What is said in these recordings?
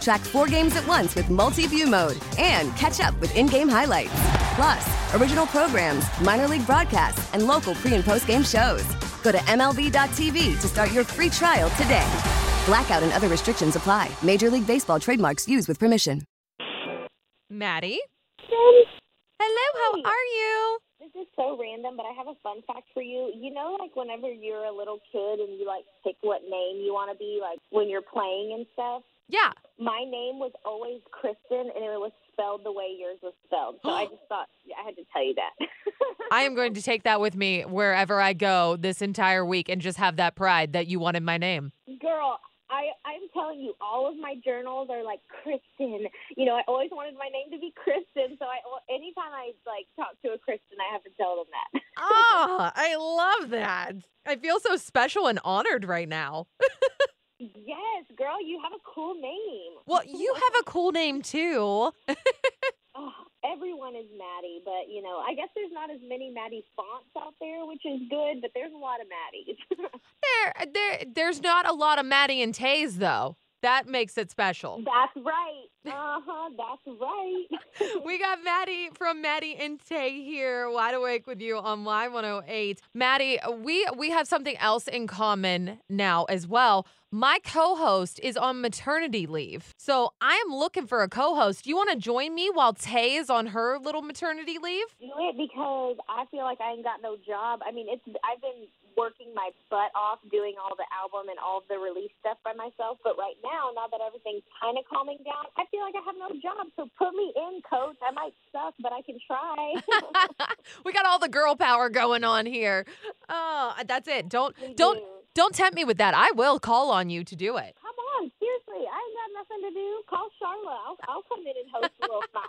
Track four games at once with multi view mode and catch up with in game highlights. Plus, original programs, minor league broadcasts, and local pre and post game shows. Go to MLB.tv to start your free trial today. Blackout and other restrictions apply. Major League Baseball trademarks used with permission. Maddie. Um, Hello, how are you? This is so random, but I have a fun fact for you. You know, like whenever you're a little kid and you like pick what name you want to be, like when you're playing and stuff. Yeah. My name was always Kristen, and it was spelled the way yours was spelled. So I just thought I had to tell you that. I am going to take that with me wherever I go this entire week and just have that pride that you wanted my name. Girl, I, I'm telling you, all of my journals are like Kristen. You know, I always wanted my name to be Kristen, so I anytime I like talk to a Kristen, I have to tell them that. oh, I love that. I feel so special and honored right now. yes, girl, you have a cool name. Well, you have a cool name too. oh, everyone is Maddie, but you know, I guess there's not as many Maddie fonts out there, which is good, but there's a lot of Maddies. there, there, there's not a lot of Maddie and Tays though. That makes it special. That's right. Uh huh. That's right. we got Maddie from Maddie and Tay here, wide awake with you on Y108. Maddie, we we have something else in common now as well. My co-host is on maternity leave, so I am looking for a co-host. You want to join me while Tay is on her little maternity leave? Do it because I feel like I ain't got no job. I mean, it's I've been working my butt off doing all the album and all the release stuff by myself. But right now, now now that everything's kind of calming down, I feel like I have no job. So put me in, coach. I might suck, but I can try. we got all the girl power going on here. Oh, uh, that's it. Don't We don't do. don't tempt me with that. I will call on you to do it. Come on, seriously, I ain't got nothing to do. Call Charlotte. I'll, I'll come in and host a little fun.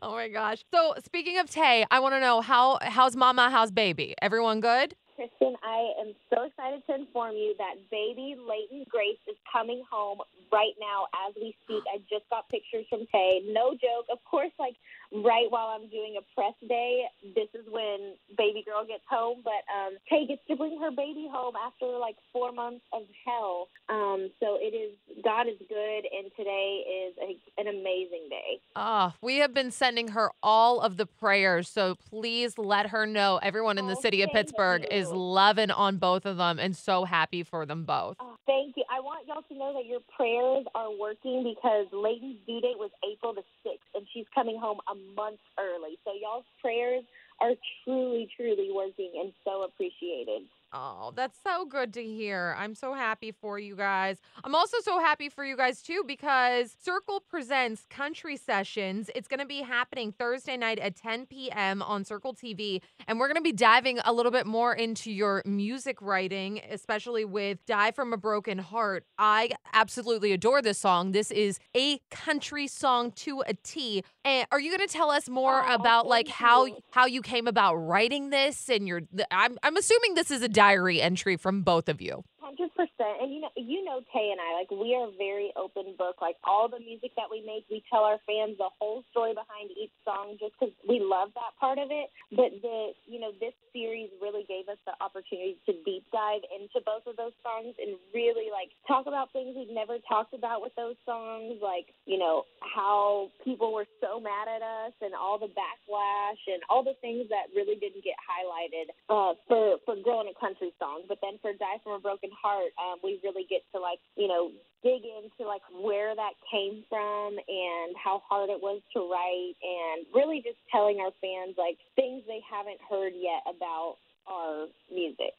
Oh my gosh. So speaking of Tay, I want to know how how's mama, how's baby? Everyone good? Kristen, I am so excited to inform you that baby Leighton Grace is coming home right now as we speak. I just got pictures from Tay. No joke. Of course, like right while I'm doing a press day, this is when baby girl gets home. But um, Tay gets to bring her baby home after like four months of hell. Um, so it is, God is good, and today is a, an amazing day. Oh, we have been sending her all of the prayers. So please let her know everyone in the Oh, city of Pittsburgh is loving on both of them and so happy for them both. Oh, thank you. I want y'all to know that your prayers are working because Leighton's due date was April the 6th, and she's coming home a month early. So y'all's prayers are truly, truly working and so appreciated. Oh, that's so good to hear. I'm so happy for you guys. I'm also so happy for you guys too because Circle presents Country Sessions. It's going to be happening Thursday night at 10 p.m. on Circle TV. And we're going to be diving a little bit more into your music writing, especially with Die from a Broken Heart. I absolutely adore this song. This is a country song to a T. And are you going to tell us more Oh, about like how you. how you came about writing this and your I'm I'm assuming this is a diary entry from both of you. Hundred percent, and you know, you know, Tay and I, like we are very open book. Like all the music that we make, we tell our fans the whole story behind each song, just because we love that part of it. But the, you know, this series really gave us the opportunity to deep dive into both of those songs and really like talk about things we've never talked about with those songs, like you know how people were so mad at us and all the backlash and all the things that really didn't get highlighted uh, for for Girl in a Country Song. But then for Die from a Broken Heart, um, we really get to like you know dig into like where that came from and how hard it was to write, and really just telling our fans like things they haven't heard yet about our music.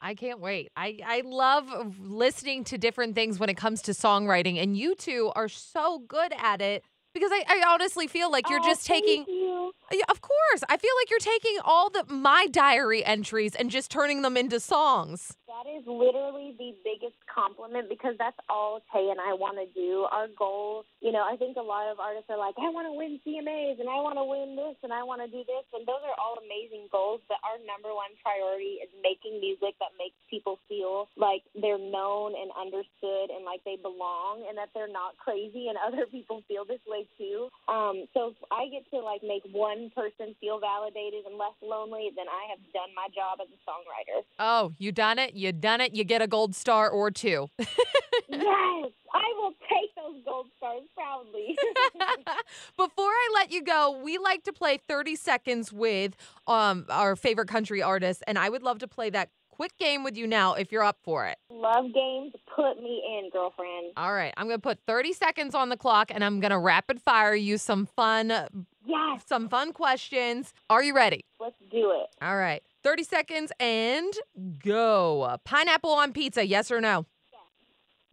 I can't wait. I, I love listening to different things when it comes to songwriting, and you two are so good at it because I, I honestly feel like you're Oh, just taking. you. Of course, I feel like you're taking all the my diary entries and just turning them into songs. That is literally the biggest compliment because that's all Tay and I want to do. Our goal, you know, I think a lot of artists are like, I want to win CMAs and I want to win this and I want to do this. And those are all amazing goals. But our number one priority is making music that makes people feel like they're known and understood and like they belong and that they're not crazy and other people feel this way too. Um, so if I get to like make one person feel validated and less lonely, then I have done my job as a songwriter. Oh, you done it? You done it? You get a gold star or two. Yes, I will take those gold stars proudly. Before I let you go, we like to play 30 seconds with um our favorite country artists, and I would love to play that quick game with you now if you're up for it. Love games, put me in, girlfriend. All right, I'm gonna put 30 seconds on the clock, and I'm gonna rapid fire you some fun, Yes, some fun questions. Are you ready? let's do it. All right, 30 seconds and go. Pineapple on pizza? Yes or no?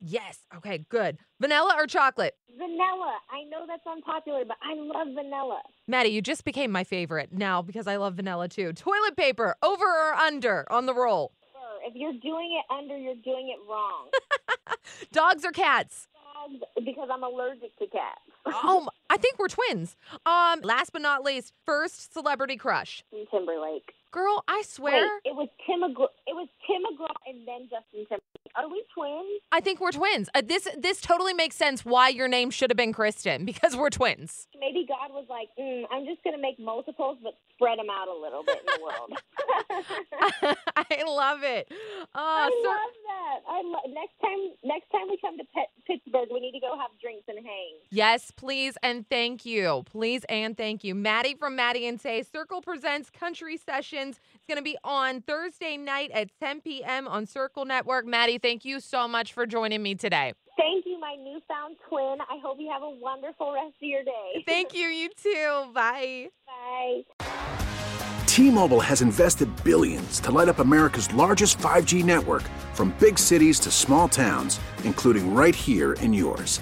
Yes. Okay, good. Vanilla or chocolate? Vanilla. I know that's unpopular, but I love vanilla. Maddie, you just became my favorite now because I love vanilla too. Toilet paper, over or under on the roll? Sir, if you're doing it under, you're doing it wrong. Dogs or cats? Dogs, because I'm allergic to cats. Oh, I think we're twins. Um, last but not least, first celebrity crush. Timberlake. Girl, I swear, Wait, it was Tim McGraw. It was Tim McGraw and then Justin Timberlake. Are we twins? I think we're twins. Uh, this this totally makes sense why your name should have been Kristen because we're twins. Maybe God was like, mm, I'm just gonna make multiples, but spread them out a little bit in the world. I love it. Uh, I sir- love that. I lo- next time. Next time we come to Pet- Pittsburgh, we need to go have drinks and hang. Yes, please and thank you. Please and thank you. Maddie from Maddie and Tay Circle presents Country Sessions. It's going to be on Thursday night at 10 p.m. on Circle Network. Maddie, thank you so much for joining me today. Thank you, my newfound twin. I hope you have a wonderful rest of your day. Thank you, you too. Bye. Bye. T-Mobile has invested billions to light up America's largest 5G network from big cities to small towns, including right here in yours.